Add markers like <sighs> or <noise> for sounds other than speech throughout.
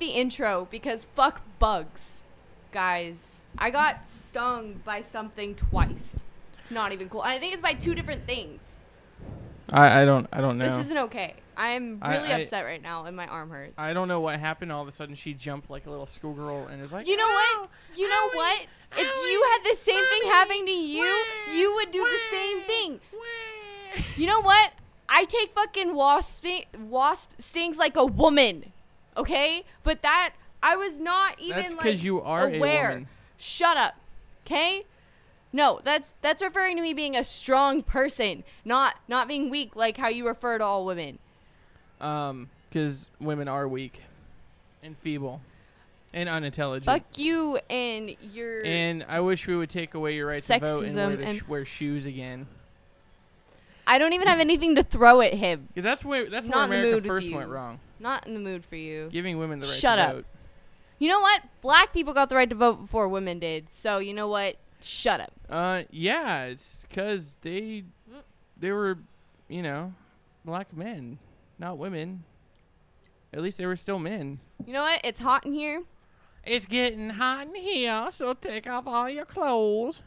the intro because fuck bugs, guys. I got stung by something twice. It's not even cool. I think it's by two different things. I, I don't I don't know. This isn't okay. I'm really I- upset right now, and my arm hurts. I don't know what happened. All of a sudden, she jumped like a little schoolgirl and was like, You know what? You know what? If you had the same thing happening to you, you would do the same thing. You know what? I take fucking wasp wasp stings like a woman, okay? But that I was not even That's like you are a aware. woman. Shut up, okay? No, that's that's referring to me being a strong person, not not being weak like how you refer to all women. Um, because women are weak, and feeble, and unintelligent. Fuck you and your. And I wish we would take away your right to vote and wear, to and- wear shoes again. I don't even have anything to throw at him. Because that's where that's Not where in the America mood with first you. went wrong. Not in the mood for you. Giving women the right Shut to up. vote. You know what? Black people got the right to vote before women did. So you know what? Shut up. Uh, yeah, it's because they they were, you know, black men, not women. At least they were still men. You know what? It's hot in here. It's getting hot in here, so take off all your clothes.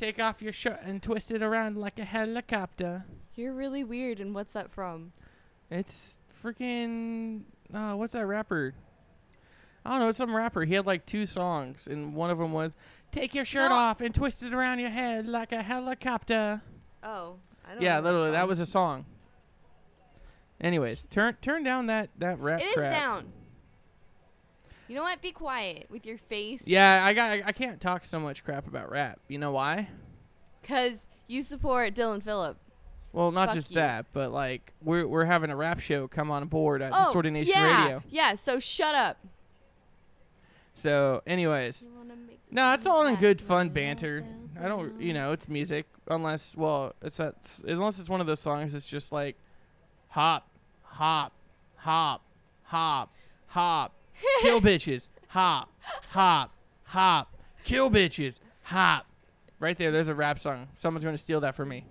Take off your shirt and twist it around like a helicopter. You're really weird. And what's that from? It's freaking. Uh, what's that rapper? I don't know. It's some rapper. He had like two songs, and one of them was "Take your shirt No. off and twist it around your head like a helicopter." Oh, I don't Yeah, know literally, that was a song. Anyways, turn turn down that that rap It is crap. down. You know what? Be quiet with your face. Yeah, I got. I, I can't talk so much crap about rap. You know why? Cause you support Dylan Phillip. Well, not Fuck just you. that, but like we're we're having a rap show come on board at Oh, Distorted Nation yeah, Radio. yeah. So shut up. So, anyways, no, it's all in good fun banter. I don't, you know, it's music unless, well, it's that unless it's one of those songs. It's just like hop, hop, hop, hop, hop, kill bitches, hop, hop, hop, kill bitches, hop. Right there, there's a rap song. Someone's gonna steal that from me,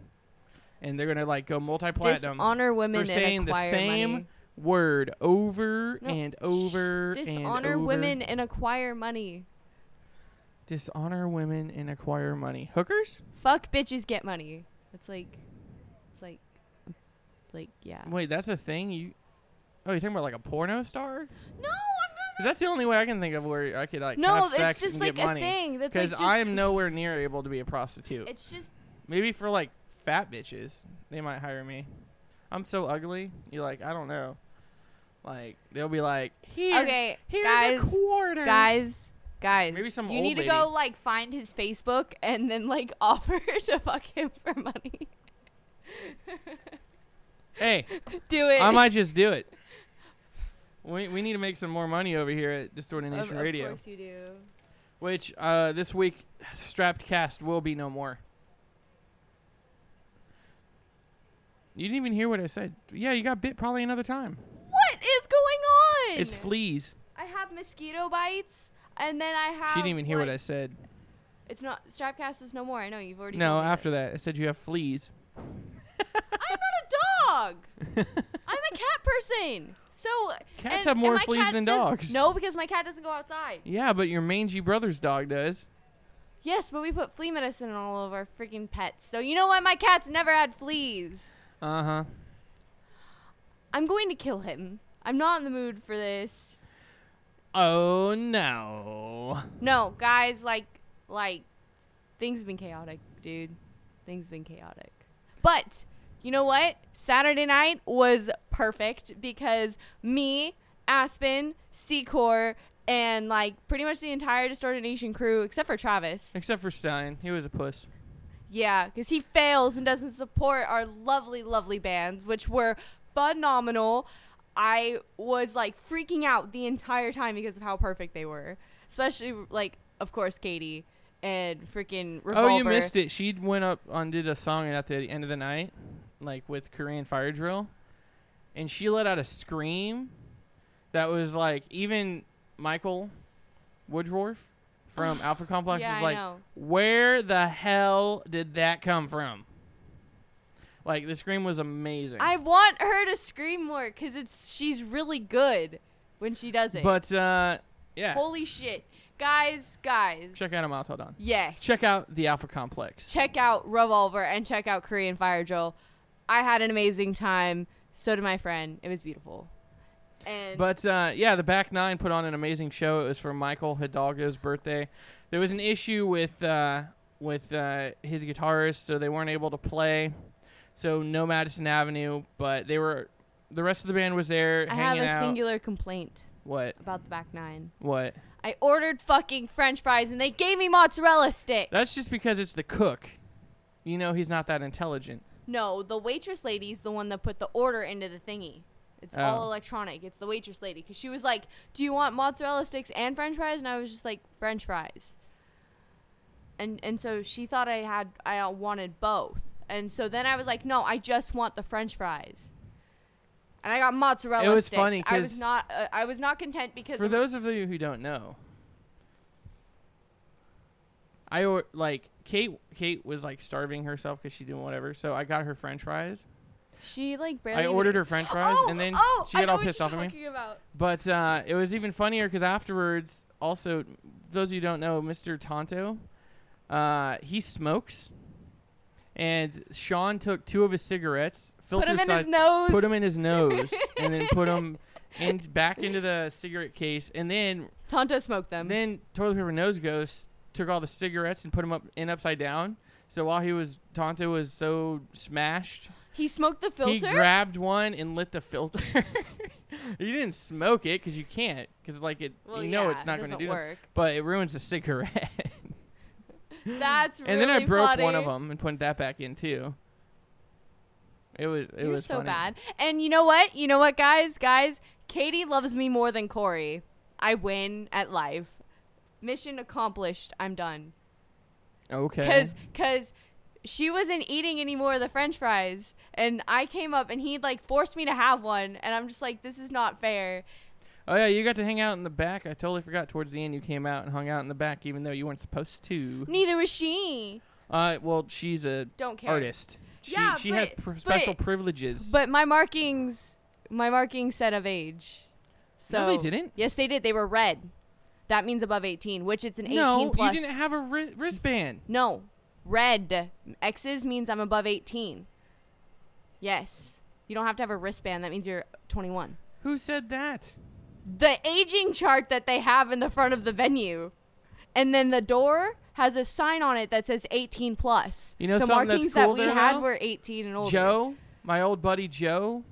and they're gonna like go multi-platinum Dishonor women for and saying the acquire same money. word over No, and over and Dishonor over. women and acquire money. Dishonor women and acquire money. Hookers? Fuck bitches get money. It's like, it's like, like yeah. Wait, that's a thing. You? Oh, you're talking about like a porno star? No, Because that's the only way I can think of where I could like No, have it's sex just and like get a money. thing. That's like Because I am nowhere near able to be a prostitute. It's just Maybe for like fat bitches, they might hire me. I'm so ugly. You're like I don't know. Like they'll be like, here, okay, here's guys, a quarter. guys, guys. Maybe some you need to go like find his Facebook and then like <laughs> offer to fuck him for money. Hey, <laughs> Do it. I might just do it. We we need to make some more money over here at Distorted Of- Nation of Radio. course you do. Which uh, this week, Strapped Cast will be no more. You didn't even hear what I said. Yeah, you got bit probably another time. What is going on? It's fleas. I have mosquito bites, and then I have. She didn't even hear what I said. It's not Strapcast is no more. I know you've already. No, after this. that, I said you have fleas. I'm not a dog. I'm a cat person. So Cats and- have more and my fleas cat than says- dogs. No, because my cat doesn't go outside. Yeah, but your mangy brother's dog does. Yes, but we put flea medicine on all of our freaking pets. So you know what? My cat's never had fleas. Uh huh. I'm going to kill him. I'm not in the mood for this. Oh no. No, guys, like, like, things have been chaotic, dude. Things have been chaotic. But you know what? Saturday night was perfect because me, Aspen, Secor, and like pretty much the entire Distorted Nation crew, except for Travis. Except for Stein, he was a puss. Yeah, because he fails and doesn't support our lovely, lovely bands, which were phenomenal. I was like freaking out the entire time because of how perfect they were. Especially, like, of course, Katie. and freaking Revolver. Oh, you missed it. She went up and did a song at the end of the night, like with Korean Fire Drill, and she let out a scream that was like even Michael Woodruff from <sighs> Alpha Complex Yeah, was I like, know. where the hell did that come from? Like the scream was amazing. I want her to scream more because it's she's really good when she does it. but uh, yeah, holy shit, guys, guys, check out Amal Don. yes, Check out the Alpha Complex. check out Revolver and check out Korean Fire Drill. I had an amazing time. So did my friend. It was beautiful. And But uh, yeah, the back nine put on an amazing show. It was for Michael Hidalgo's birthday. There was an issue with uh, with uh, his guitarist, so they weren't able to play. So no Madison Avenue, but they were. The rest of the band was there I have a out. singular complaint what? about the back nine. What? I ordered fucking French fries and they gave me mozzarella sticks. That's just because it's the cook. You know he's not that intelligent. No. The waitress lady's the one that put the order into the thingy. It's Oh. all electronic. It's the waitress lady because she was like, "Do you want mozzarella sticks and French fries?" And I was just like, "French fries." And and so she thought I had I wanted both. And so then I was like, "No, I just want the French fries." And I got mozzarella It was sticks. funny I was not uh, I was not content because For those of you who don't know, I or like Kate. Kate was like starving herself because she doing whatever. So I got her French fries. she like barely I ordered her French fries, Oh, and then oh, she got all pissed off at me. About. But uh, it was even funnier because afterwards, also, those of you who don't know, Mr. Tonto, uh, he smokes. And Sean took two of his cigarettes, Put filter in side, his nose. put them in his <laughs> nose, and then put them in, back into the cigarette case. And then, Tonto smoked them. then toilet paper nose ghost took all the cigarettes and put them up in upside down. So while he was Tonto was so smashed, he smoked the filter. he grabbed one and lit the filter. <laughs> he didn't smoke it because you can't, because like it, well, you know yeah, it's not going to do that. work. But it ruins the cigarette. <laughs> That's really and then I broke one of them and put that back in too. It was it You're was so funny. bad. And you know what? You know what, guys? Guys, Katie loves me more than Corey. I win at life. Mission accomplished. I'm done. Okay. Cause, cause she wasn't eating any more of the French fries, and I came up and he like forced me to have one, and I'm just like, this is not fair. oh yeah, you got to hang out in the back. I totally forgot. Towards the end, you came out and hung out in the back, even though you weren't supposed to. Neither was she. Uh, well, she's a Don't care. artist. She Yeah, she has but- pr- but- special privileges. But my markings, my markings said of age. So No, they didn't. Yes, they did. They were red. That means above 18, which it's an 18 no, plus. you didn't have a wri- wristband. no, red X's means I'm above 18. Yes, you don't have to have a wristband. That means you're 21. Who said that? The aging chart that they have in the front of the venue, and then the door has a sign on it that says 18 plus. You know the markings cool that we had though? were 18 and older. Joe, my old buddy Joe.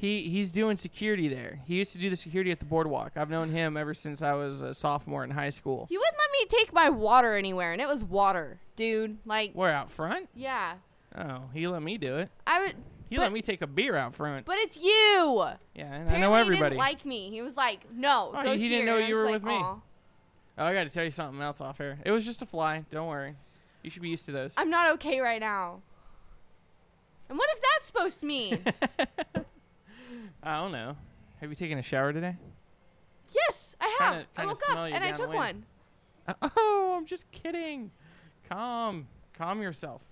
He he's doing security there. He used to do the security at the boardwalk. I've known him ever since I was a sophomore in high school. You wouldn't let me take my water anywhere, and it was water, dude. Like, we're out front? yeah, Oh, he let me do it. I would. He But- let me take a beer out front. But it's you. Yeah, and I know he everybody. didn't like me. He was like, "No, Oh, he didn't know you were like, with me. "Aw." oh, I got to tell you something else off air. It was just a fly. Don't worry. You should be used to those. I'm not okay right now. And what is that supposed to mean? <laughs> I don't know. Have you taken a shower today? yes, I have. Kinda- I kinda woke up and I took one. Oh, I'm just kidding. Calm. Calm yourself.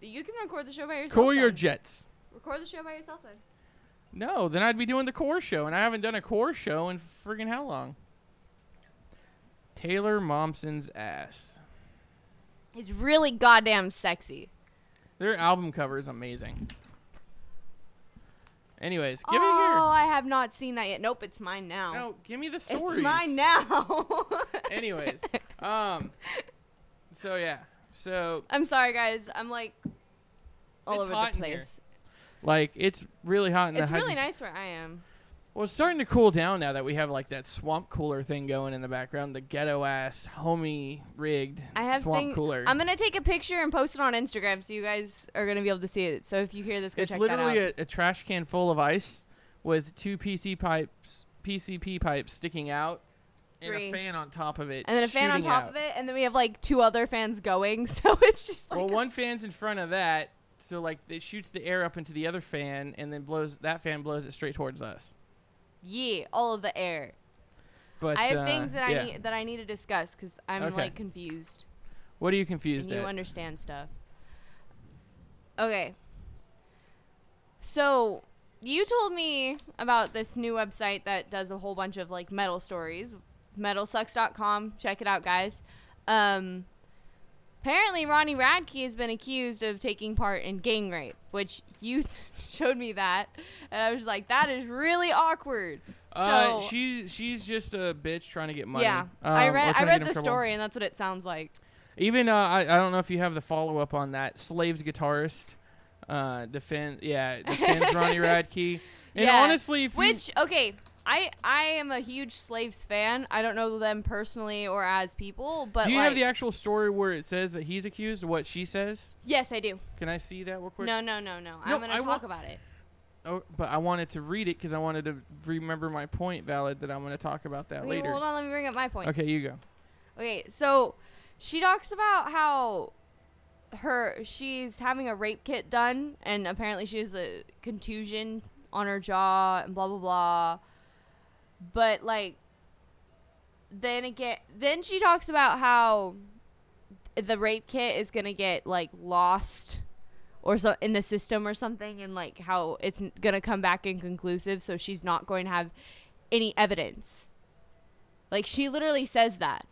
You can record the show by yourself. Cool your jets. record the show by yourself then. No, then I'd be doing the core show, and I haven't done a core show in friggin' how long? Taylor Momsen's ass. It's really goddamn sexy. Their album cover is amazing. Anyways, give oh, it here. Oh, I have not seen that yet. Nope, it's mine now. No, give me the story. it's mine now. <laughs> Anyways, um, so yeah, so I'm sorry, guys. I'm like all over the place. like it's really hot. In It's the It's really nice where I am. Well, it's starting to cool down now that we have like that swamp cooler thing going in the background. The ghetto ass homie rigged I have swamp thing- cooler. I'm gonna take a picture and post it on Instagram so you guys are gonna be able to see it. So if you hear this, go it's check literally that out. a, a trash can full of ice with two PC pipes, PCP pipes sticking out, and Three. a fan on top of it, and then a fan on shooting top out. of it, and then we have like two other fans going. <laughs> So it's just like well, one fan's in front of that, so like it shoots the air up into the other fan, and then blows that fan blows it straight towards us. Yeah, all of the air. But I have uh, things that yeah. I need that I need to discuss because I'm Okay. like confused. What are you confused and you at? understand stuff. Okay. So, you told me about this new website that does a whole bunch of like metal stories. Metalsucks.com. Check it out, guys. Um, apparently, Ronnie Radke has been accused of taking part in gang rape, which you <laughs> showed me that, and I was like, that is really awkward. uh, so, she's she's just a bitch trying to get money. yeah, um, I read I read the trouble. story, and that's what it sounds like. Even uh, I, I don't know if you have the follow up on that. Slaves guitarist uh, defend yeah defends <laughs> Ronnie Radke. And Yeah. honestly, if you- Which okay, I I am a huge Slaves fan. I don't know them personally or as people, but do you like, have the actual story where it says that he's accused? What she says? yes, I do. Can I see that real quick? No, no, no, no. No, I'm gonna I talk want- about it. Oh, but I wanted to read it because I wanted to remember my point valid that I'm going to talk about that Okay, later. hold on. Let me bring up my point. Okay, you go. Okay, so she talks about how her she's having a rape kit done, and apparently she has a contusion on her jaw and blah blah blah. But like, then again, then she talks about how the rape kit is gonna get like lost or so in the system or something, and like how it's gonna come back inconclusive, so she's not going to have any evidence. Like she literally says that.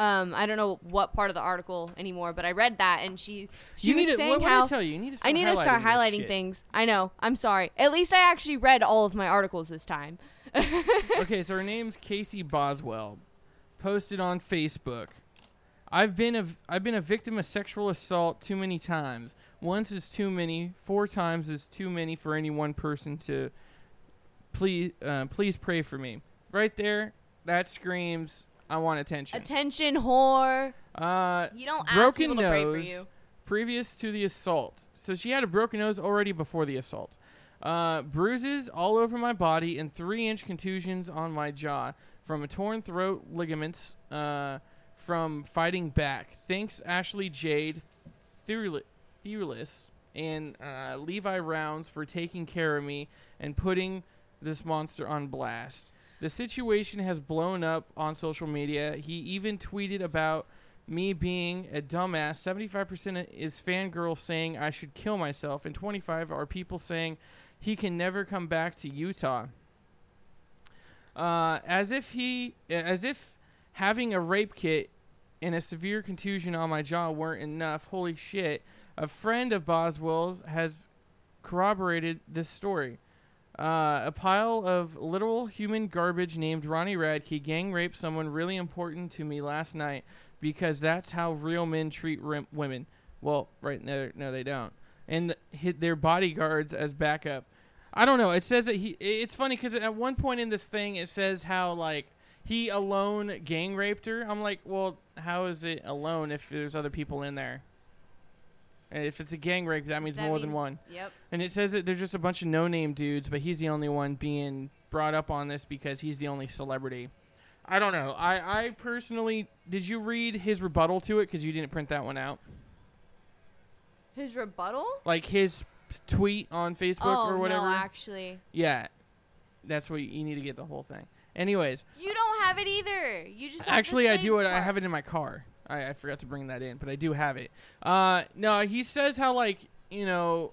Um, I don't know what part of the article anymore, but I read that and she she you was need to, saying what, what how I tell you? You need to I start need to start highlighting this highlighting shit. things. I know. I'm sorry. At least I actually read all of my articles this time. <laughs> okay, so her name's Casey Boswell. Posted on Facebook. I've been a I've been a victim of sexual assault too many times. Once is too many. Four times is too many for any one person to. Please, uh, please pray for me. Right there, that screams. I want attention. Attention, whore. uh, You don't ask broken people to pray for nose you. previous to the assault. So she had a broken nose already before the assault. Uh, bruises all over my body and three inch contusions on my jaw from a torn throat ligaments uh, from fighting back. Thanks Ashley Jade Thewlis and uh, Levi Rounds for taking care of me and putting this monster on blast. The situation has blown up on social media. He even tweeted about me being a dumbass. 75% is fangirl saying I should kill myself, and 25 are people saying he can never come back to Utah. Uh, as if he, as if having a rape kit and a severe contusion on my jaw weren't enough. Holy shit! A friend of Boswell's has corroborated this story. Uh, a pile of literal human garbage named Ronnie Radke gang raped someone really important to me last night because that's how real men treat rim- women. Well, right no, no, they don't. And th- hit their bodyguards as backup. I don't know. It says that he. It's funny because at one point in this thing, it says how like he alone gang raped her. I'm like, well, how is it alone if there's other people in there? And if it's a gang rape, that means That more than one. Yep. And it says that there's just a bunch of no-name dudes, but he's the only one being brought up on this because he's the only celebrity. I don't know. I, I personally did you read his rebuttal to it because you didn't print that one out? His rebuttal? Like his tweet on Facebook oh or whatever. no, actually, yeah, that's what you, you need to get the whole thing. Anyways, you don't have it either. You just have actually, I do it. I have it in my car. I, I forgot to bring that in, but I do have it. Uh, no, he says how like you know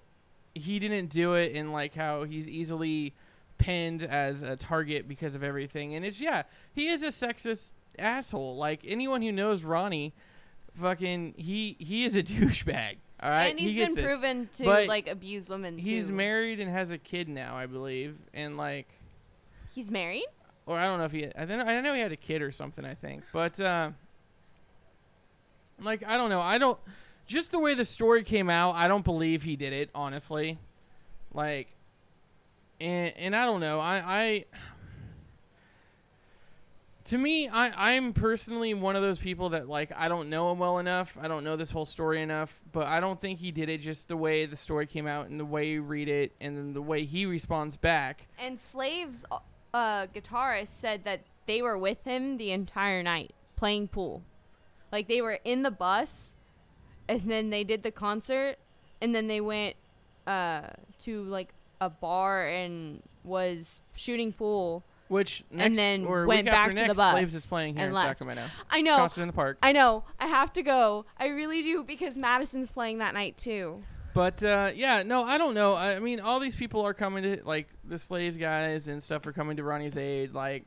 he didn't do it, and like how he's easily pinned as a target because of everything. And it's yeah, he is a sexist asshole. Like anyone who knows Ronnie, fucking he he is a <laughs> douchebag. All right, and he's he been this. proven to But like abuse women. He's too. married and has a kid now, I believe, and like. He's married. or I don't know if he. I don't. I know he had a kid or something. I think, but uh, like I don't know. I don't. Just the way the story came out, I don't believe he did it. Honestly, like, and and I don't know. I I. To me, I, I'm personally one of those people that like I don't know him well enough. I don't know this whole story enough, but I don't think he did it just the way the story came out and the way you read it and then the way he responds back. And Slaves, uh, guitarist said that they were with him the entire night playing pool. Like they were in the bus and then they did the concert and then they went uh to like a bar and was shooting pool. Which next and then or went back to the bus Slaves is playing here in left. Sacramento. I know. Concert in the park. I know. I have to go. I really do because Madison's playing that night too. But uh, yeah, no, I don't know. I mean, all these people are coming to like the slaves guys and stuff are coming to Ronnie's aid. Like,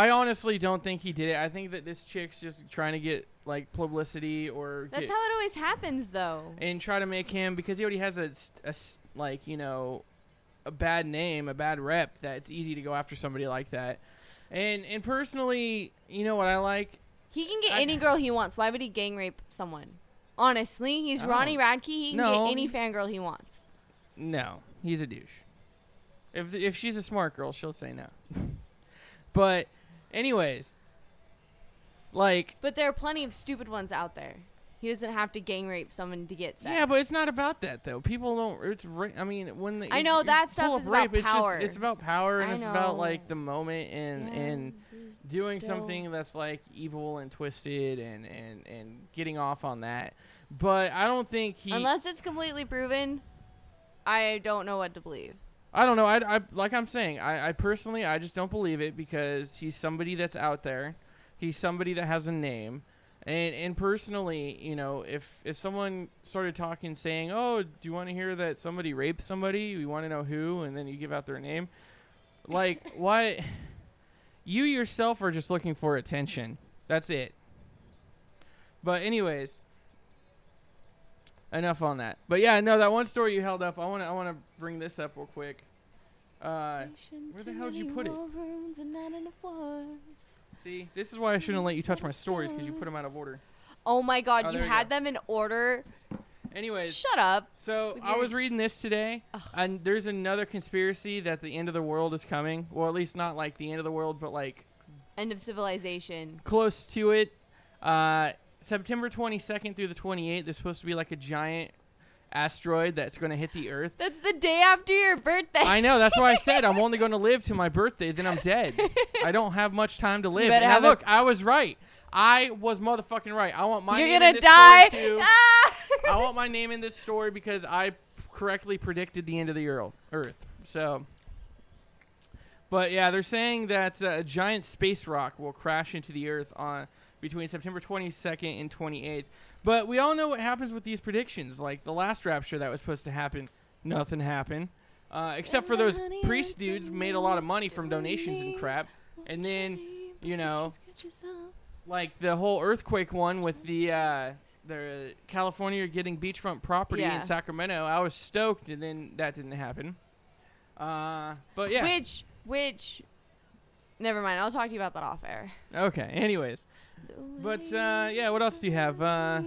I honestly don't think he did it. I think that this chick's just trying to get like publicity or That's get, how it always happens though. and try to make him because he already has a, s- a s- like you know a bad name, a bad rep. That it's easy to go after somebody like that. And and personally, you know what I like? He can get I- any girl he wants. Why would he gang rape someone? Honestly, he's I Ronnie Radke. He can No. get any fangirl he wants. No, he's a douche. If if she's a smart girl, she'll say no. <laughs> but, anyways, like But there are plenty of stupid ones out there. He doesn't have to gang rape someone to get sex. yeah, but it's not about that though. People don't. It's ra- I mean, when they, I know that stuff is about it's power. Just, it's about power and I it's about like the moment and Yeah, and doing still. something that's like evil and twisted and and and getting off on that. But I don't think he. Unless it's completely proven, I don't know what to believe. I don't know. I, I like I'm saying. I, I personally I just don't believe it because he's somebody that's out there. He's somebody that has a name. And and personally, you know, if if someone started talking saying, "Oh, do you want to hear that somebody raped somebody? We want to know who," and then you give out their name, like <laughs> why? You yourself are just looking for attention. That's it. But anyways, enough on that. But yeah, no, that one story you held up. I want to I want to bring this up real quick. Uh, where the hell did you put it? see, this is why I shouldn't let you touch my stories because you put them out of order. Oh my god, Oh, you had go. them in order. Anyways, Shut up. so I was reading this today, Ugh. and there's another conspiracy that the end of the world is coming. Well, at least not like the end of the world, but like End of civilization. close to it. Uh, September 22nd through the 28th, there's supposed to be like a giant asteroid that's going to hit the Earth. That's the day after your birthday. I know. That's why I said I'm only going <laughs> to live to my birthday. Then I'm dead. I don't have much time to live. And now look, I was right. I was motherfucking right. I want my You're name gonna this die. story too. Ah! <laughs> I want my name in this story because I correctly predicted the end of the earl- Earth. So, but yeah, they're saying that uh, a giant space rock will crash into the Earth on between September 22nd and 28th. But we all know what happens with these predictions. Like the last rapture that was supposed to happen, nothing happened. Uh, except for those priest dudes made a lot of money from donations and crap. And then, you know, like the whole earthquake one with the uh, the California getting beachfront property Yeah. in Sacramento. I was stoked, and then that didn't happen. Uh, but yeah. Which, which, never mind. I'll talk to you about that off air. Okay. Anyways, but uh, yeah. What else do you have? Uh,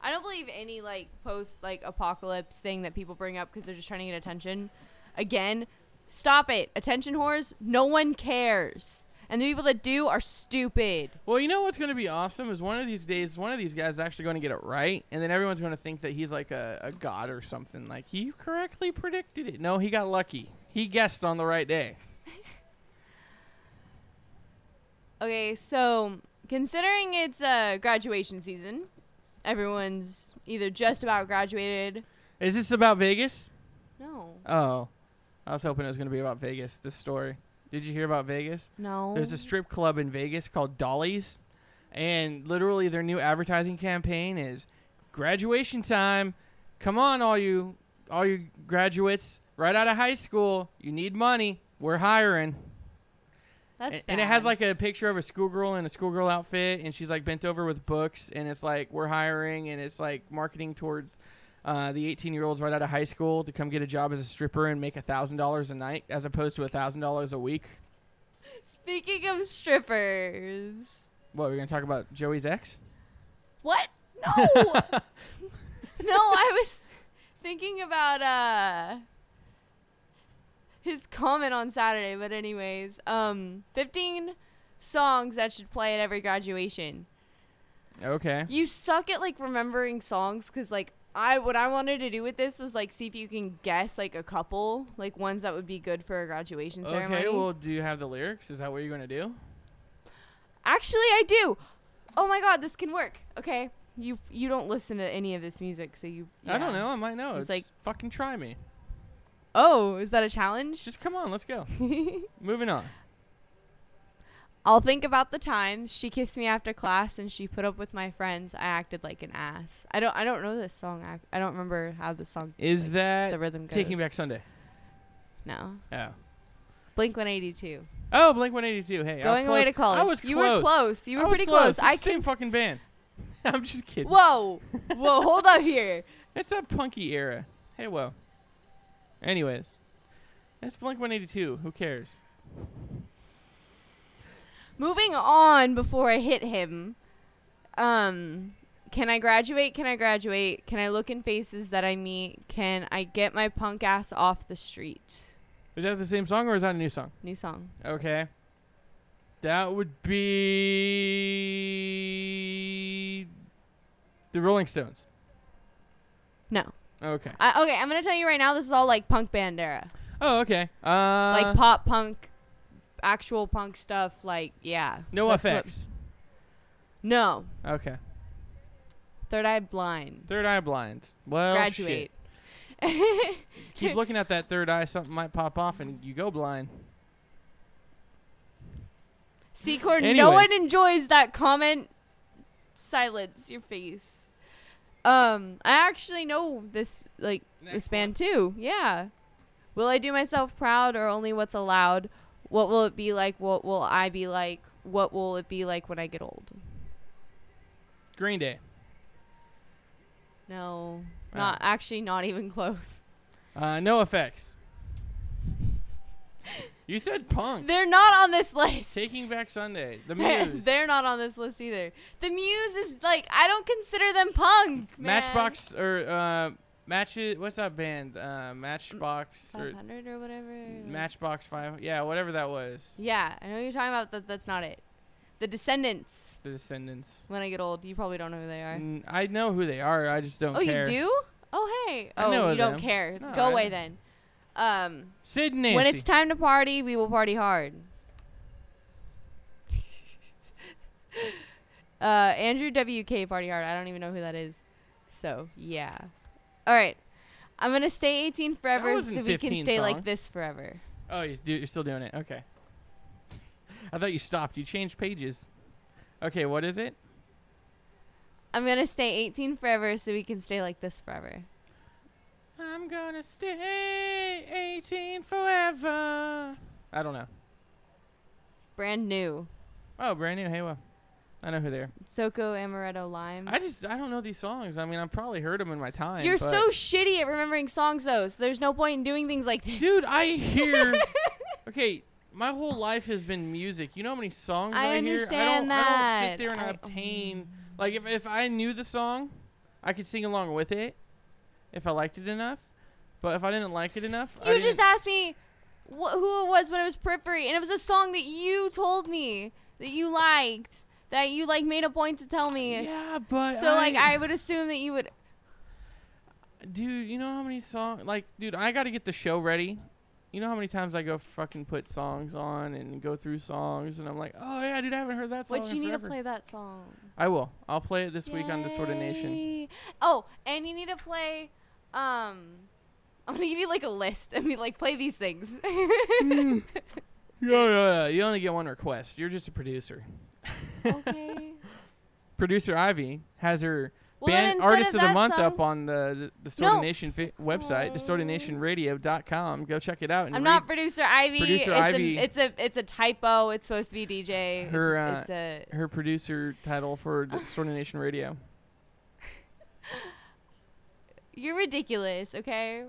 I don't believe any like post like apocalypse thing that people bring up because they're just trying to get attention. Again, stop it. Attention whores. No one cares, and the people that do are stupid. well, you know what's going to be awesome is one of these days, one of these guys is actually going to get it right, and then everyone's going to think that he's like a, a god or something. Like he correctly predicted it. No, he got lucky. He guessed on the right day. Okay, so considering it's uh, graduation season, everyone's either just about graduated. Is this about Vegas? No, Oh, I was hoping it was going to be about Vegas. This story. Did you hear about Vegas? no. There's a strip club in Vegas called Dolly's, and literally their new advertising campaign is graduation time. Come on, all you, all you graduates, right out of high school. You need money. We're hiring. That's and, and it has like a picture of a schoolgirl in a schoolgirl outfit, and she's like bent over with books, and it's like we're hiring, and it's like marketing towards uh, the 18 year olds right out of high school to come get a job as a stripper and make a thousand dollars a night, as opposed to a thousand dollars a week. Speaking of strippers, What we're gonna talk about Joey's ex? what? No, <laughs> no. I was thinking about uh his comment on Saturday, but anyways, um, 15 songs that should play at every graduation. Okay. You suck at like remembering songs because like I what I wanted to do with this was like see if you can guess like a couple like ones that would be good for a graduation ceremony. Okay. Well, do you have the lyrics? Is that what you're gonna do? Actually, I do. Oh my god, this can work. Okay, you you don't listen to any of this music, so you. I don't know. I might know. It's like- fucking try me. Oh, is that a challenge? Just come on. Let's go. <laughs> Moving on. I'll think about the times she kissed me after class and she put up with my friends. I acted like an ass. I don't. I don't know this song. I, I don't remember how the song. Is like, that the rhythm goes? Taking Back Sunday? No. Oh. Blink 182. Oh, Blink 182. Hey, I was Going away to college. I was close. You were close. You were pretty close. close. It's I the same fucking band. <laughs> I'm just kidding. Whoa. Whoa. Hold up here. <laughs> It's that punky era. Hey, well. Anyways, it's Blink 182. Who cares? Moving on before I hit him. Um, can I graduate? Can I graduate? Can I look in faces that I meet? Can I get my punk ass off the street? Is that the same song or is that a new song? New song. Okay. That would be the Rolling Stones. No. Okay. I, okay, I'm gonna tell you right now. This is all like punk band era, Oh, okay. Uh, like pop punk, actual punk stuff. Like yeah. NOFX. No. Okay. Third Eye Blind. Third eye blind. Well, Graduate. Keep <laughs> looking at that third eye. Something might pop off and you go blind. Secor, no Anyways. one enjoys that comment. Silence your face. Um, I actually know this like this Next band too. Yeah. Will I do myself proud or only what's allowed? What will it be like? What will I be like? What will it be like when I get old? Green Day. No, not actually, not even <laughs> close. Uh, NOFX. You said punk. They're not on this list. Taking Back Sunday. The Muse. <laughs> they're not on this list either. The Muse is like I don't consider them punk. man. Matchbox or uh, matches. What's that band? Uh, Matchbox or 500 or whatever. Matchbox Five. Yeah, whatever that was. Yeah, I know you're talking about. That that's not it. The Descendents. The Descendents. When I get old, you probably don't know who they are. Mm, I know who they are. I just don't oh, care. you do? Oh, hey. Oh, you don't care. No, Go I away don't. then. Um, Sid and Nancy. when it's time to party, we will party hard. <laughs> uh, Andrew WK party hard. I don't even know who that is. So yeah. All right. I'm gonna stay 18 forever, so we can 15 stay like this forever. oh, you're, do- you're still doing it. Okay. <laughs> I thought you stopped. You changed pages. Okay, what is it? I'm gonna stay 18 forever, so we can stay like this forever. I'm gonna stay 18 forever. I don't know. Brand new. Oh, brand new. Hey, well, I know who they are. Soco Amaretto Lime. I just I don't know these songs. I mean, I've probably heard them in my time. You're so shitty at remembering songs, though. So there's no point in doing things like this. dude. I hear. <laughs> okay, my whole life has been music. You know how many songs I I, hear? I understand don't. I don't sit there and I- obtain. Like if if I knew the song, I could sing along with it, if I liked it enough. But if I didn't like it enough, I you just asked me wh- who it was when it was Periphery, and it was a song that you told me that you liked, that you like made a point to tell me. Yeah, but So like I would assume that you would. dude, you know how many songs? Like, dude, I got to get the show ready. You know how many times I go fucking put songs on and go through songs, and I'm like, oh yeah, dude, I haven't heard that song. What in you need to play that song. I will. I'll play it this week on Distorted Nation. Oh, and you need to play. Um, I'm gonna give you like a list <laughs> and be like, play these things. <laughs> Yeah, yeah, yeah. You only get one request. You're just a producer. okay. <laughs> Producer Ivy has her Well, band artist of of the month song- up on the, the Distorted No. Nation fi- website, distortednationradio.com. Go check it out. I'm not producer Ivy. Producer it's Ivy- A, it's a it's a typo. It's supposed to be DJ. Her, uh, it's, it's a her producer title for <sighs> Distorted Nation Radio. You're ridiculous. Okay.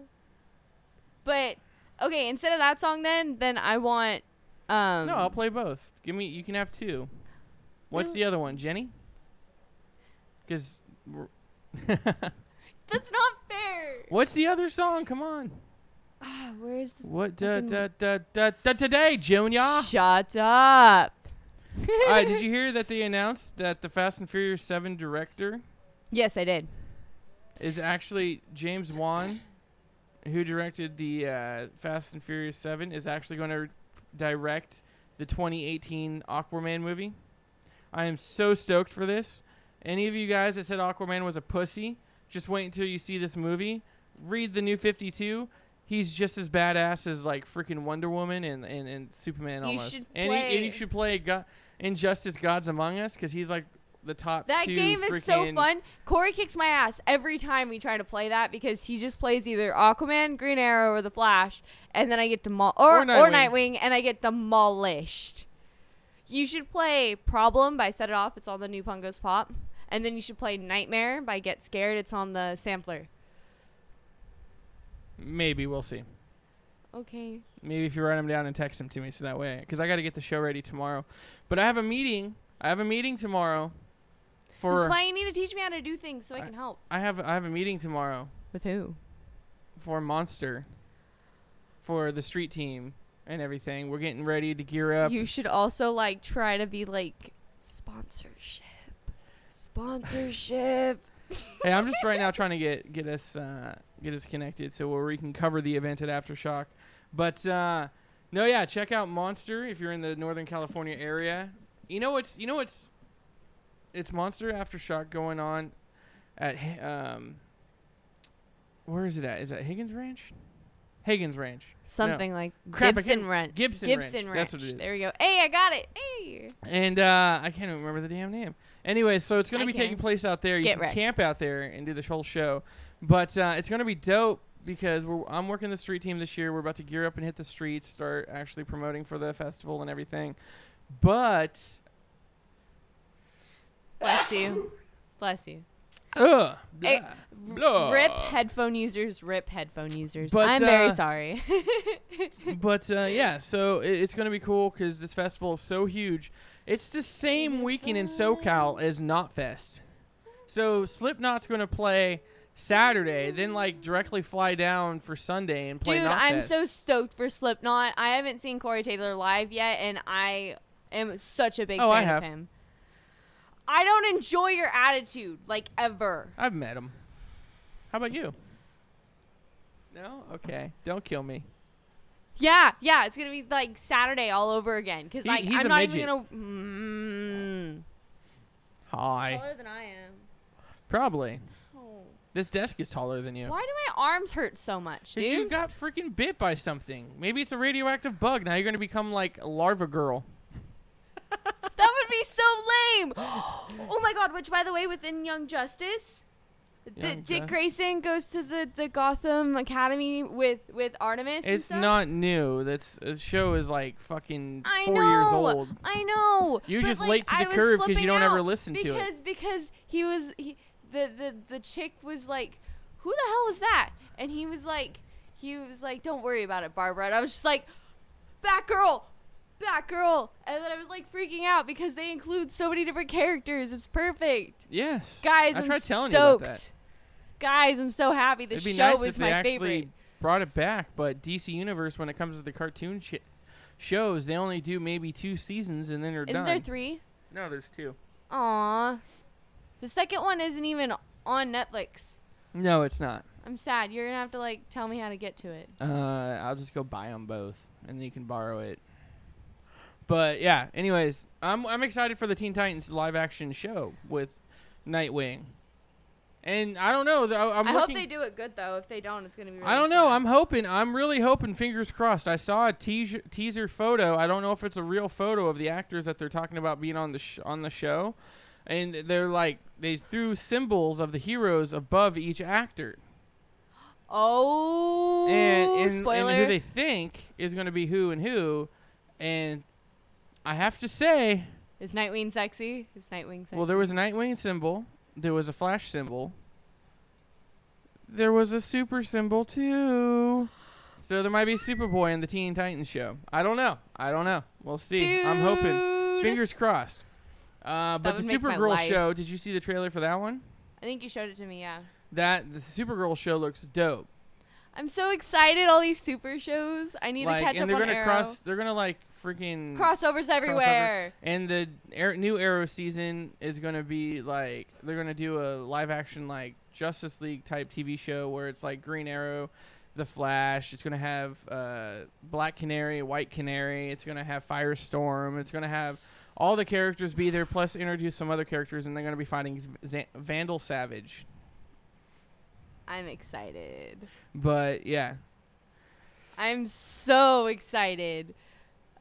But okay, instead of that song, then then I want um. no, I'll play both. Give me. You can have two. What's the other one, Jenny? Because. <laughs> That's not fair. What's the other song? Come on. Ah, Where's the What da da da da da today, Junior? Shut up. All right, did <laughs> you hear that they announced that the Fast and Furious 7 director Yes, I did. Is actually James Wan, who directed the uh, Fast and Furious 7, is actually going to direct the 2018 Aquaman movie. I am so stoked for this. Any of you guys that said Aquaman was a pussy, just wait until you see this movie. Read the new 52. He's just as badass as like freaking Wonder Woman and, and, and Superman You almost. and, he, and he should play Go- Injustice Gods Among Us because he's like the top That game is so fun. Corey kicks my ass every time we try to play that because he just plays either Aquaman, Green Arrow, or the Flash, and then I get demol or Or or Nightwing. Nightwing, and I get demolished. You should play Problem by Set It Off. It's on the new Punk Goes Pop, and then you should play Nightmare by Get Scared. It's on the sampler. Maybe we'll see. Okay. Maybe if you write them down and text them to me, so that way, because I got to get the show ready tomorrow. But I have a meeting. I have a meeting tomorrow. For That's why you need to teach me how to do things so I I- can help. I have I have a meeting tomorrow With who? for Monster, for the street team and everything. We're getting ready to gear up. You should also like try to be like sponsorship. Sponsorship. <laughs> hey, I'm just right now trying to get get us uh, get us connected so where we can cover the event at Aftershock. But uh, no, yeah, check out Monster if you're in the Northern California area. You know what's you know what's it's Monster Aftershock going on at um where is it at? Is that Higgins Ranch? Higgins Ranch. Something like Crap, Gibson Ranch. Gibson Gibson Ranch. Ranch. That's what it is. There we go. Hey, I got it. Hey. And uh, I can't even remember the damn name. Anyway, so it's going to be taking place out there. You Get can wrecked. camp out there and do this whole show. But uh, it's going to be dope because we're, I'm working the street team this year. We're about to gear up and hit the streets, start actually promoting for the festival and everything. But Bless <laughs> you. Bless you. ugh, Hey, blah, blah. Rip headphone users. Rip headphone users. But, I'm very uh, sorry. <laughs> but uh, yeah, so it, it's going to be cool because this festival is so huge. It's the same weekend in SoCal as Knotfest. So Slipknot's going to play Saturday, then like directly fly down for Sunday and play Dude, Knotfest. I'm so stoked for Slipknot. I haven't seen Corey Taylor live yet, and I am such a big Oh, I fan have. of him. I don't enjoy your attitude, like ever. I've met him. How about you? No? Okay. Don't kill me. Yeah, yeah, it's gonna be like Saturday all over again. Because He- like he's I'm a not midget. even gonna. Mm, Hi. taller than I am. Probably. Oh. This desk is taller than you. Why do my arms hurt so much, Because you got freaking bit by something. Maybe it's a radioactive bug. Now you're going to become like a larva girl. That would be so lame. <gasps> oh my god! Which, by the way, within Young Justice, the, Young Dick Grayson goes to the, the Gotham Academy with with Artemis. and It's stuff. not new. That's the show is like fucking I four know. years old. I know. You're but, just like, late to I the was curve 'cause you flipping don't ever out listen to it. because, Because he was he the, the the chick was like, who the hell is that? And he was like, he was like, don't worry about it, Barbara. And I was just like, Batgirl, Batgirl. And then I was like freaking out because they include so many different characters. It's perfect, Yes. guys. I am tried telling stoked. you about that. Guys, I'm so happy. The It'd be show nice is if my they actually favorite. brought it back, but DC Universe, when it comes to the cartoon sh- shows, they only do maybe two seasons and then they're done. Isn't there three? no, there's two. Aw. The second one isn't even on Netflix. No, it's not. I'm sad. You're gonna have to like tell me how to get to it. Uh, I'll just go buy them both, and then you can borrow it. But yeah, anyways, I'm I'm excited for the Teen Titans live action show with Nightwing, and I don't know. though, i hope they do it good though. If they don't, it's gonna be. Really I don't know. sad. I'm hoping. I'm really hoping. Fingers crossed. I saw a teaser teaser photo. I don't know if it's a real photo of the actors that they're talking about being on the sh- on the show, and they're like they threw symbols of the heroes above each actor, Oh. and and, spoiler. and who they think is going to be who and who, and I have to say, Is Nightwing sexy? Is Nightwing sexy? well, there was a Nightwing symbol, there was a Flash symbol, there was a Super symbol too. So there might be Superboy in the Teen Titans show. I don't know. I don't know. We'll see. I'm hoping. Fingers crossed. Uh, but the Supergirl show. Did you see the trailer for that one? I think you showed it to me. Yeah. That the Supergirl show looks dope. I'm so excited. All these super shows. I need like, to catch and up they're on gonna Arrow. cross. They're gonna like freaking Crossovers everywhere. And the air, new Arrow season is going to be like they're going to do a live action like Justice League type TV show where it's like Green Arrow, The Flash. It's going to have uh, Black Canary, White Canary. It's going to have Firestorm. It's going to have all the characters be there plus introduce some other characters and they're going to be fighting Z- Vandal Savage. I'm excited. But yeah. I'm so excited.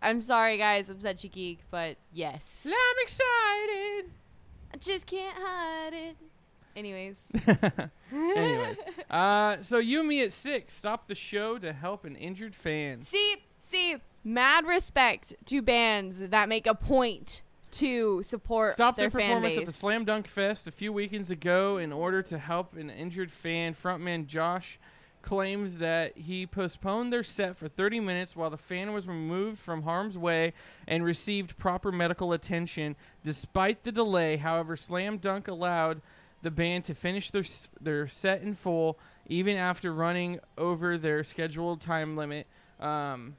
I'm sorry, guys. I'm such a geek, but yes. I'm excited. I just can't hide it. Anyways. <laughs> Anyways, uh, so you and me at six stop the show to help an injured fan. see, see, mad respect to bands that make a point to support Stop their their fan performance base. at the Slam Dunk Fest a few weekends ago in order to help an injured fan. Frontman Josh claims that he postponed their set for 30 minutes while the fan was removed from harm's way and received proper medical attention. Despite the delay, however, Slam Dunk allowed the band to finish their their set in full even after running over their scheduled time limit. Um,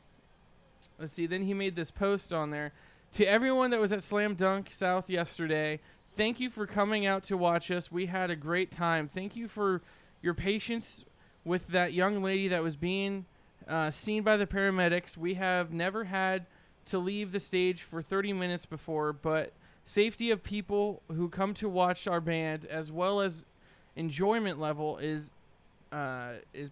let's see. Then he made this post on there to everyone that was at Slam Dunk South yesterday. Thank you for coming out to watch us. We had a great time. Thank you for your patience with that young lady that was being uh, seen by the paramedics. We have never had to leave the stage for 30 minutes before, but safety of people who come to watch our band as well as enjoyment level is uh, is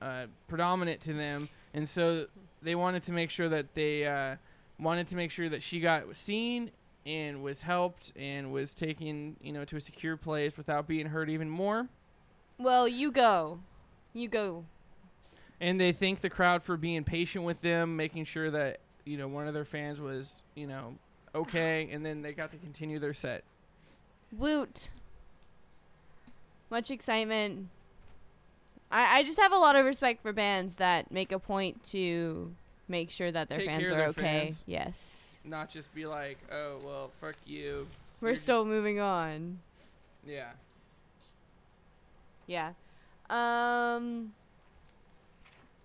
uh, predominant to them, and so they wanted to make sure that they uh, wanted to make sure that she got seen and was helped and was taken, you know, to a secure place without being hurt even more. well, you go. You go. And they thank the crowd for being patient with them, making sure that you know one of their fans was, you know, okay, and then they got to continue their set. Woot. Much excitement. I, I just have a lot of respect for bands that make a point to make sure that their Take fans are their okay. fans. Yes. Not just be like, oh well, fuck you. We're You're still moving on. Yeah. Yeah. Um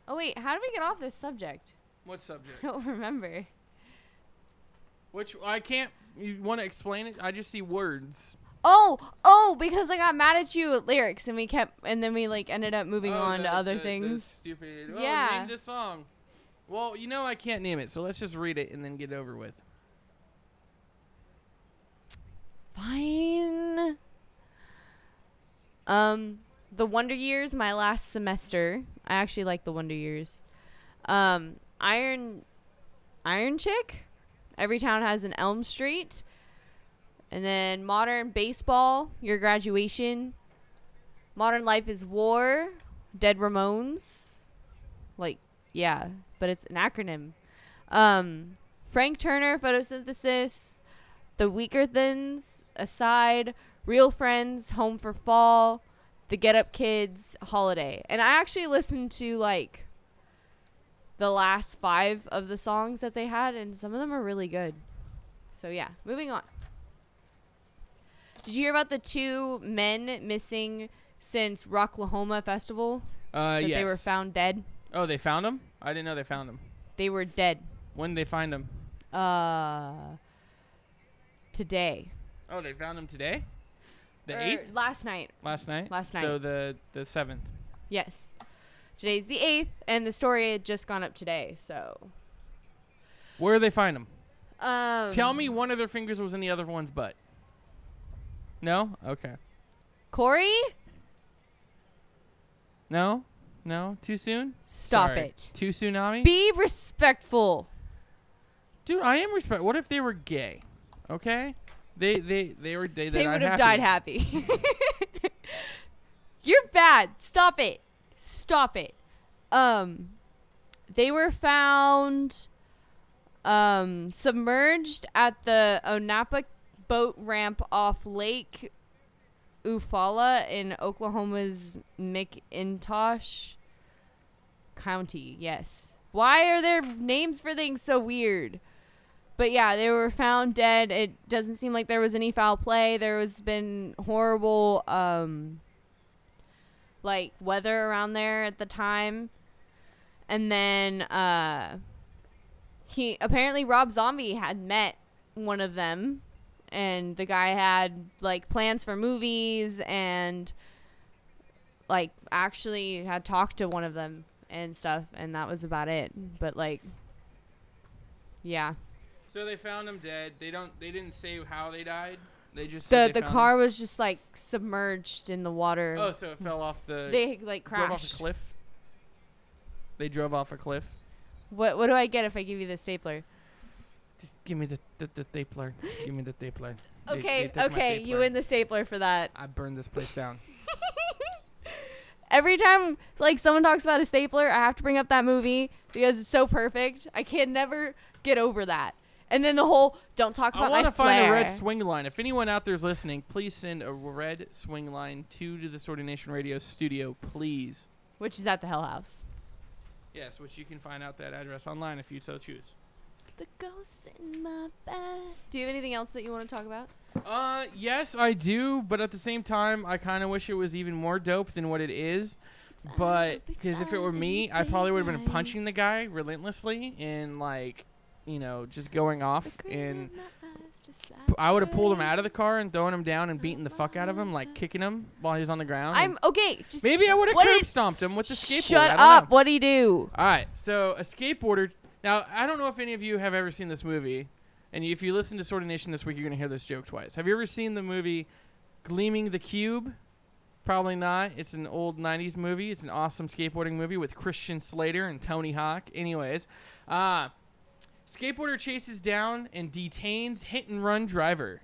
Oh wait, how do we get off this subject? What subject? <laughs> I don't remember. Which I can't. You want to explain it? I just see words. Oh, oh, because I got mad at you at lyrics and we kept and then we like ended up moving Oh, on the- to other the- the things. stupid. Oh, Yeah. Name this song. Well, you know I can't name it, so let's just read it and then get over with. Fine. Um, the Wonder Years, my last semester. I actually like the Wonder Years. Um, Iron, Iron Chic. Every town has an Elm Street. And then Modern Baseball, your graduation. Modern Life is War. Dead Ramones. Like, yeah, but it's an acronym. Um, Frank Turner, Photosynthesis. The Weakerthans, Aside, Real Friends, Home for Fall, The Get Up Kids, Holiday. And I actually listened to like the last five of the songs that they had, and some of them are really good. So yeah, moving on. Did you hear about the two men missing since Rocklahoma Festival? Uh, that yes. they were found dead. Oh, they found them? I didn't know they found them. They were dead. When did they find them? Uh, today. Oh, they found them today. The Or eighth Last night. last night. last night. So the the seventh. Yes. Today's the 8th, and the story had just gone up today, so. Where did they find them? Um, Tell me one of their fingers was in the other one's butt. No. Okay. Corey? No. No. Too soon. Stop Sorry. it. Too tsunami. Be respectful. Dude, I am respect. What if they were gay? Okay. They they they were they, They would have died happy. <laughs> You're bad. Stop it. Stop it. Um, they were found um submerged at the Onapa boat ramp off Lake Eufaula in Oklahoma's McIntosh County. Yes. Why are their names for things so weird? But yeah, they were found dead. It doesn't seem like there was any foul play. There was been horrible um like weather around there at the time. And then uh he apparently Rob Zombie had met one of them, and the guy had like plans for movies and like actually had talked to one of them and stuff, and that was about it. But like, yeah, So they found him dead. They don't. They didn't say how they died. They just said the they the car him. was just like submerged in the water. Oh, so it fell off the. they like crashed. drove off a cliff. They drove off a cliff. What what do I get if I give you the stapler? Just give me the the, the stapler. give me the stapler. They- they Okay, took okay, you win the stapler for that. I burned this place down. <laughs> Every time like someone talks about a stapler, I have to bring up that movie because it's so perfect. I can never get over that. And then the whole don't talk about I want to find a red Swingline. If anyone out there is listening, please send a red Swingline to the Distorted Nation Radio studio, please. which is at the Hell House. Yes, which you can find out that address online if you so choose. The ghosts in my bed. Do you have anything else that you want to talk about? Uh, yes, I do, but at the same time, I kind of wish it was even more dope than what it is. But because if it were me, I probably would have been punching the guy relentlessly and like, you know, just going off and I would have pulled him out of the car and thrown him down and beaten the fuck out of him, like kicking him while he's on the ground. I'm okay. Just maybe I would have what curb did- stomped him with the skateboard. Shut I don't up. know. What do you do? All right, so a skateboarder. Now I don't know if any of you have ever seen this movie, and if you listen to Distorted Nation this week, you're gonna hear this joke twice. Have you ever seen the movie Gleaming the Cube? Probably not. It's an old '90s movie. It's an awesome skateboarding movie with Christian Slater and Tony Hawk. Anyways, uh, skateboarder chases down and detains hit and run driver.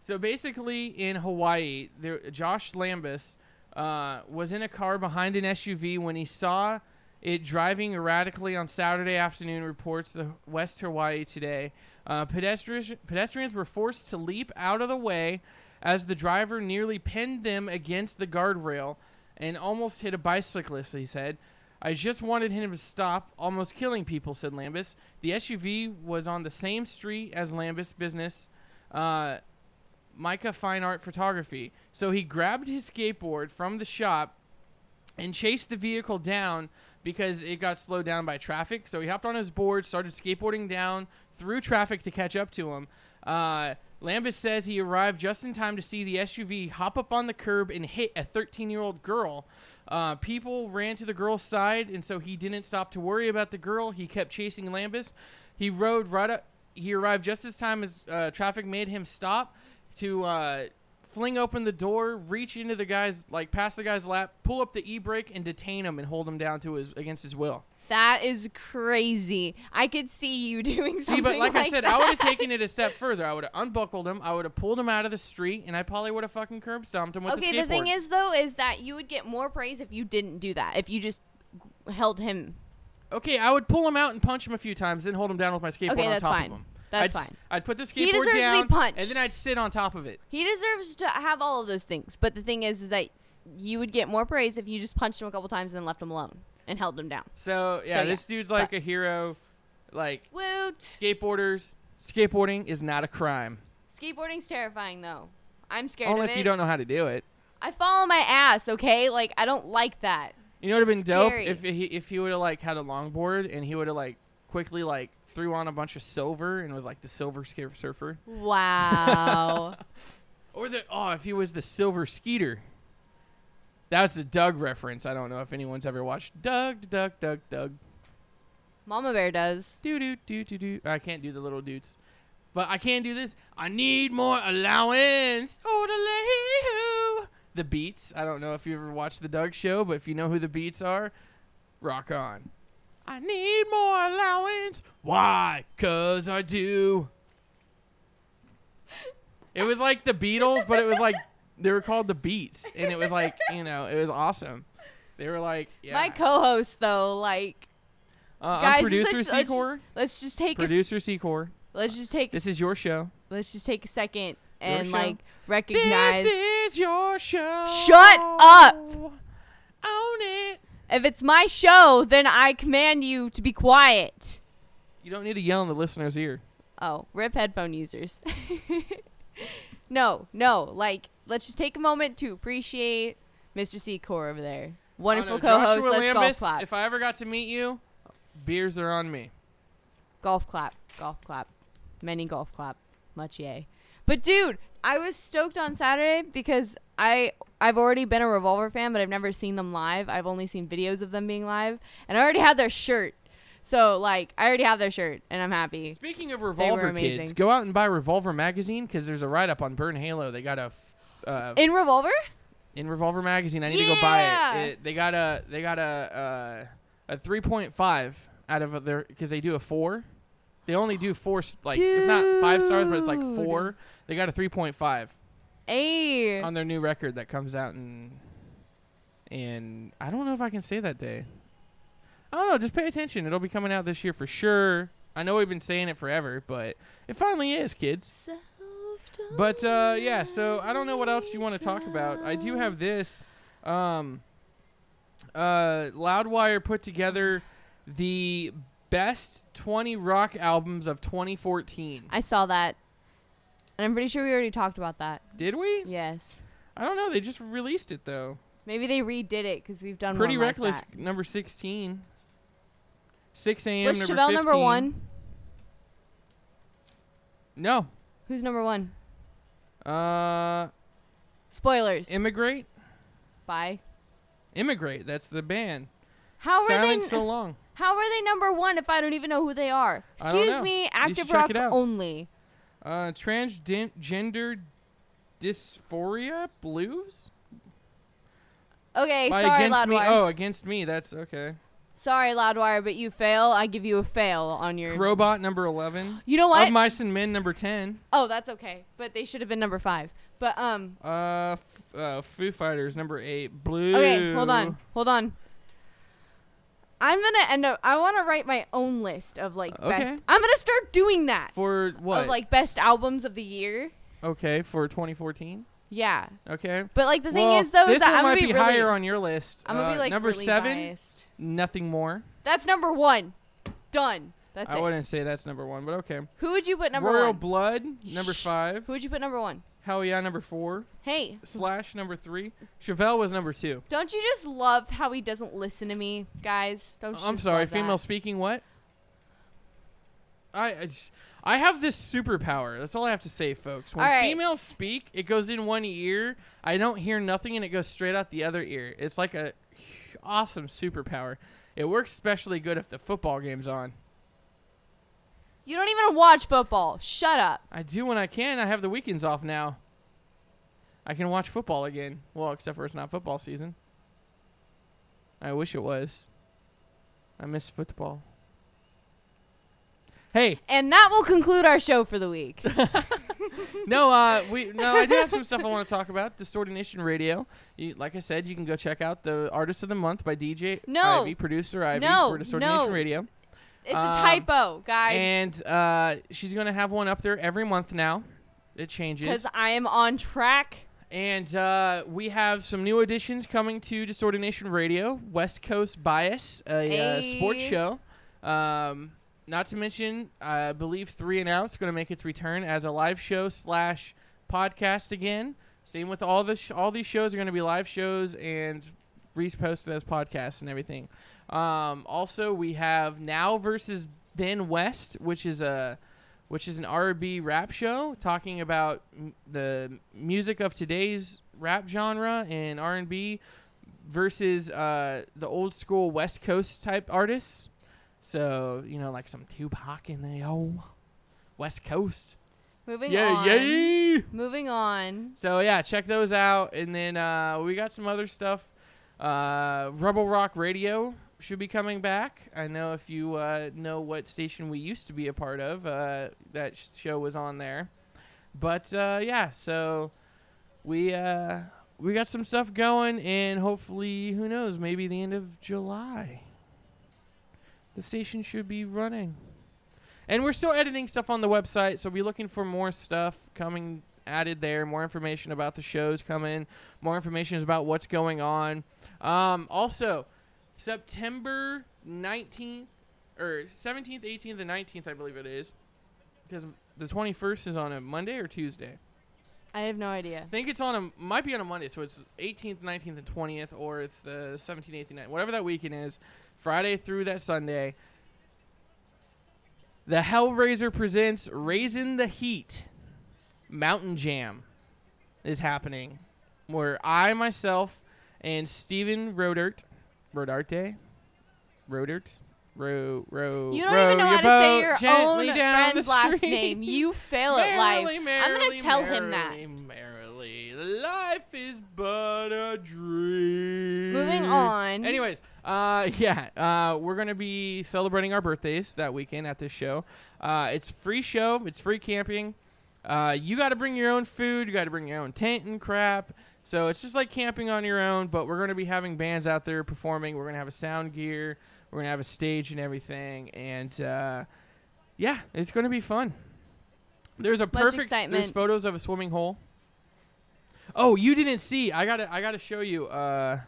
So basically, in Hawaii, there, Josh Lambus uh, was in a car behind an SUV when he saw it driving erratically on Saturday afternoon. Reports the West Hawaii today. Uh, pedestrians pedestrians were forced to leap out of the way as the driver nearly pinned them against the guardrail and almost hit a bicyclist. He said. I just wanted him to stop almost killing people, said Lambus. The SUV was on the same street as Lambus' business, uh, Micah Fine Art Photography. So he grabbed his skateboard from the shop and chased the vehicle down because it got slowed down by traffic. So he hopped on his board, started skateboarding down through traffic to catch up to him. Uh, Lambus says he arrived just in time to see the SUV hop up on the curb and hit a 13 year old girl. Uh, people ran to the girl's side, and so he didn't stop to worry about the girl. He kept chasing Lambus. He rode right up. He arrived just as time as uh, traffic made him stop to uh, fling open the door, reach into the guy's like past the guy's lap, pull up the e brake, and detain him and hold him down to his against his will. That is crazy. I could see you <laughs> doing something See, but like, I said, I would have taken it a step <laughs> further. I would have unbuckled him. I would have pulled him out of the street, and I probably would have fucking curb stomped him with Okay, the skateboard. Okay, the thing is though is that you would get more praise if you didn't do that. If you just g- held him. okay, I would pull him out and punch him a few times, then hold him down with my skateboard Okay, on top fine. of him. That's I'd, fine. I'd put the He skateboard deserves to be down, punched. and then I'd sit on top of it. He deserves to have all of those things. But the thing is is that you would get more praise if you just punched him a couple times and then left him alone and held him down. So yeah, So, yeah, this dude's like but- a hero. Like Woot! skateboarders, skateboarding is not a crime. Skateboarding's terrifying though. I'm scared Only if it. you don't know how to do it. I fall on my ass, okay? Like I don't like that. You know what would have been dope if he if he would have like had a longboard and he would have like quickly like threw on a bunch of silver and was like the silver surfer. Wow. <laughs> Or the oh, if he was the silver skeeter. That's a Doug reference. I don't know if anyone's ever watched Doug, Doug, Doug, Doug. Mama Bear does. Do do do do do. I can't do the little dudes, but I can do this. I need more allowance. Oh, the Beets. I don't know if you ever watched the Doug Show, but if you know who the Beets are, rock on. I need more allowance. Why? Cause I do. It was like the Beatles, but it was like they were called the Beets, and it was like you know it was awesome. They were like yeah. My co-host though, like uh, guys, I'm producer let's, let's, let's just take Producer Secor. let's just take This is your show. let's just take a second and like recognize This is your show. Shut up. Own it. If it's my show, then I command you to be quiet. You don't need to yell in the listener's ear. Oh, rip headphone users. <laughs> no, no, like let's just take a moment to appreciate Mr. Secor over there. Wonderful I don't know, co-host. Joshua Let's golf clap. If I ever got to meet you, beers are on me. golf clap, golf clap, many golf clap, much yay. But dude, I was stoked on Saturday because I I've already been a Revolver fan, but I've never seen them live. I've only seen videos of them being live, and I already had their shirt. So like, I already have their shirt, and I'm happy. Speaking of Revolver kids, go out and buy Revolver magazine because there's a write up on Burn Halo. They got a f- uh, In Revolver? in Revolver magazine. I need to go buy it. it. They got a they got a uh, a three point five out of their because they do a four. They only do four like it's not five stars, but it's like four. They got a three point five Hey. on their new record that comes out in. And I don't know if I can say that day. I don't know. Just pay attention. It'll be coming out this year for sure. I know we've been saying it forever, but it finally is, kids. But uh, yeah, so I don't know what else you want to talk about. I do have this. Um, uh, Loudwire put together the best 20 rock albums of 2014. I saw that. And I'm pretty sure we already talked about that. Did we? Yes. I don't know. They just released it though. Maybe they redid it because we've done Pretty one like Reckless, that. number 16. 6 a.m. Was number Chevelle 15. number one? No. Who's number one? Uh, Spoilers. Emigrate. Bye. Emigrate. That's the band. How are Silent they? so long. How are they number one if I don't even know who they are? Excuse me, active rock only. Uh, transgender dysphoria blues Okay, by sorry, against me. Loudwire. Oh, against me. That's okay. Sorry, Loudwire, but you fail. I give you a fail on your. Robot number eleven. you know what? Of Mice and Men number ten. oh, that's okay. But they should have been number five. But um. Uh, f- uh, Foo Fighters number eight. Blue. Okay, hold on, hold on. I'm gonna end up. I want to write my own list of like Okay. best. I'm gonna start doing that For what? of like best albums of the year. okay, for 2014. Yeah, Okay. but like the thing is though, is this that one I'm might gonna be be, really, higher on your list. I'm gonna Uh, be like number really seven. biased. Nothing more. That's number one. Done. That's I it. wouldn't say that's number one, but okay. Who would you put number one? Royal one? Blood number five. Who would you put number one? Hellyeah number four. Hey, Slash number three. Chevelle was number two. don't you just love how he doesn't listen to me, guys? Don't you I'm just sorry, love that? female speaking what? I I, just- I have this superpower. That's all I have to say, folks. When All right. females speak, it goes in one ear. I don't hear nothing, and it goes straight out the other ear. It's like a awesome superpower. It works especially good if the football game's on. You don't even watch football. Shut up. I do when I can. I have the weekends off now. I can watch football again. Well, except for it's not football season. I wish it was. I miss football. Hey, And that will conclude our show for the week. <laughs> no, uh, we no, I do have some stuff I want to talk about. Distorted Nation Radio. You, like I said, you can go check out the Artist of the Month by DJ No. Ivy, producer Ivy No, for Distorted no. Radio. It's Um, a typo, guys. And uh, she's gonna have one up there every month now. It changes. Because I am on track. And uh, we have some new additions coming to Distorted Nation Radio, West Coast Bias, a uh, sports show. Um, not to mention, I believe Three and Out's going to make its return as a live show slash podcast again. Same with all the sh- all these shows are going to be live shows and reposted as podcasts and everything. Um, also, we have Now versus Then West, which is a which is an R&B rap show talking about m- the music of today's rap genre and R&B versus uh, the old school West Coast type artists. So you know, like some Tupac in the old West Coast. Moving yeah, on. yeah. Moving on. So yeah, check those out, and then uh, we got some other stuff. Uh, Rebel Rock Radio should be coming back. I know if you uh, know what station we used to be a part of, uh, that sh- show was on there. But uh, yeah, so we uh, we got some stuff going, and hopefully, who knows, maybe the end of July, the station should be running. And we're still editing stuff on the website, so be looking for more stuff coming added there, more information about the shows coming, more information about what's going on. Um, also, September 19th, or 17th, 18th, and 19th, I believe it is, because the 21st is on a Monday or Tuesday. I have no idea. I think it's on a might be on a Monday, so it's 18th, 19th, and 20th, or it's the 17th, 18th, 19th, whatever that weekend is, Friday through that Sunday. the Hellraiser presents Raising the Heat Mountain Jam is happening, where I myself and Steven Rodert, Rodarte, Rodert, Ro, ro, You don't row even know how to say your own friend's last name. You fail at life. Merrily, I'm gonna tell him that. merrily, Merrily, life is but a dream. Moving on. Anyways, uh, <laughs> yeah, uh, we're gonna be celebrating our birthdays that weekend at this show. Uh, it's free show. It's free camping. Uh, you got to bring your own food. You got to bring your own tent and crap. So it's just like camping on your own. But we're gonna be having bands out there performing. We're gonna have a sound gear. We're gonna have a stage and everything. And uh, yeah, it's gonna be fun. There's a Much perfect. There's photos of a swimming hole. Oh, you didn't see? I gotta. I gotta show you. Uh,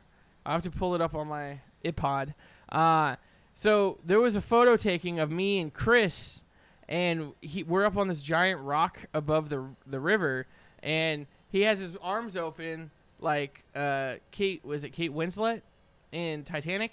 I have to pull it up on my iPod. Uh, so there was a photo taking of me and Chris, and he, we're up on this giant rock above the the river, and he has his arms open like uh, Kate. Was it Kate Winslet in Titanic?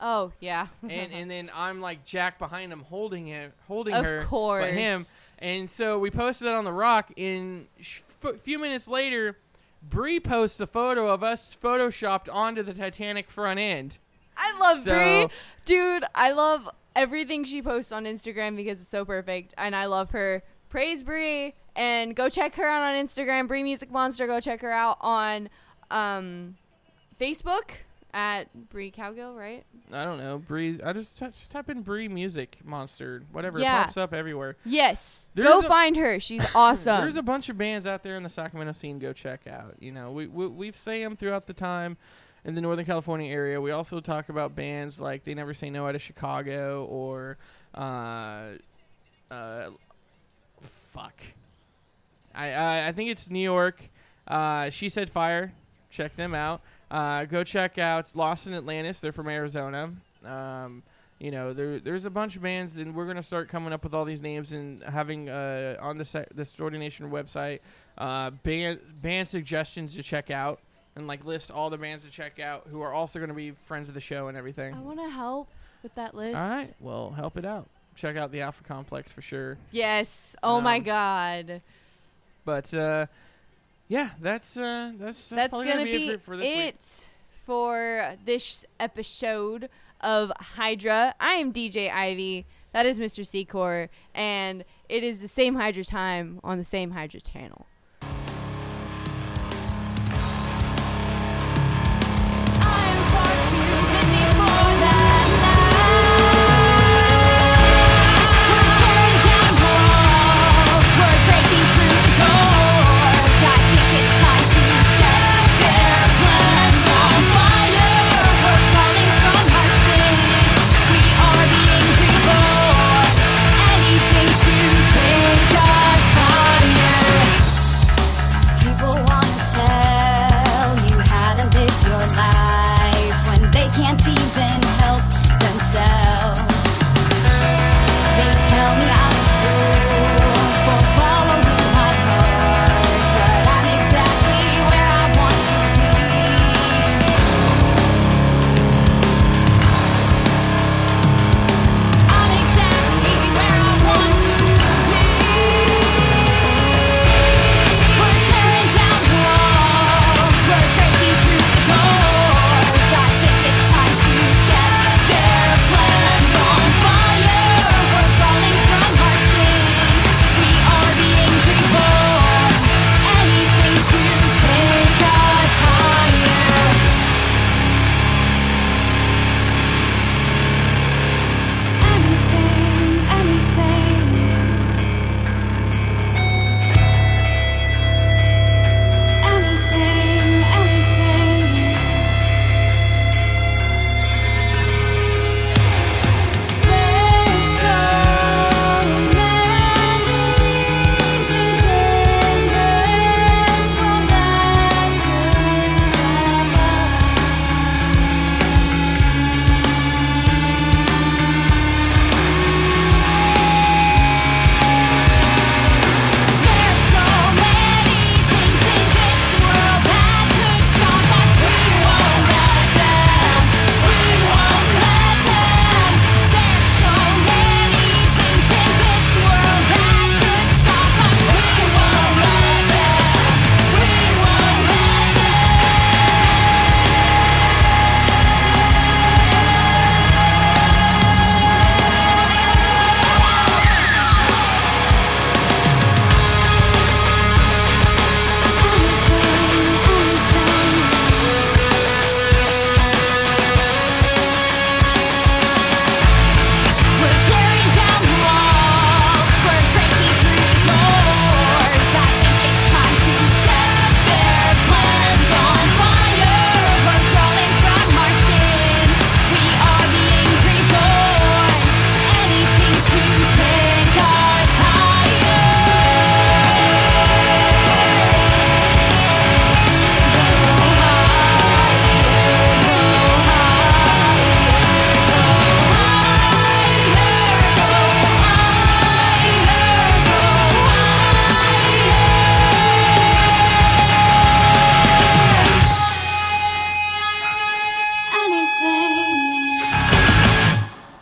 Oh yeah. and and then I'm like Jack behind him, holding him, holding Of her, course. but him. And so we posted it on the rock. In sh- f- few minutes later, Bree posts a photo of us photoshopped onto the Titanic front end. I love So- Bree. Dude, I love everything she posts on Instagram because it's so perfect and I love her. Praise Bree and go check her out on Instagram, Bree Music Monster. Go check her out on um, Facebook at Bree Cowgill, right? I don't know Bree. I just, t- just type in Bree Music Monster, whatever. Yeah. Pops up everywhere. Yes. There's go find her. She's <coughs> awesome. There's a bunch of bands out there in the Sacramento scene. Go check out. You know, we, we we've say them throughout the time in the Northern California area. We also talk about bands like They Never Say No out of Chicago or uh, uh, fuck. I I, I think it's New York. Uh, she said fire. Check them out. Uh, go check out Lost in Atlantis. They're from Arizona. Um, you know, there there's a bunch of bands, and we're gonna start coming up with all these names and having uh, on the se- the Story Nation website uh, band band suggestions to check out and like list all the bands to check out who are also gonna be friends of the show and everything. I want to help with that list. All right, well, help it out. Check out the Alpha Complex for sure. Yes. Oh my Um, God. But uh, yeah, that's uh, that's that's, That's probably gonna be, it for, for this week. it for this episode of Hydra. I am DJ Ivy. That is Mr. Secor, and it is the same Hydra time on the same Hydra channel.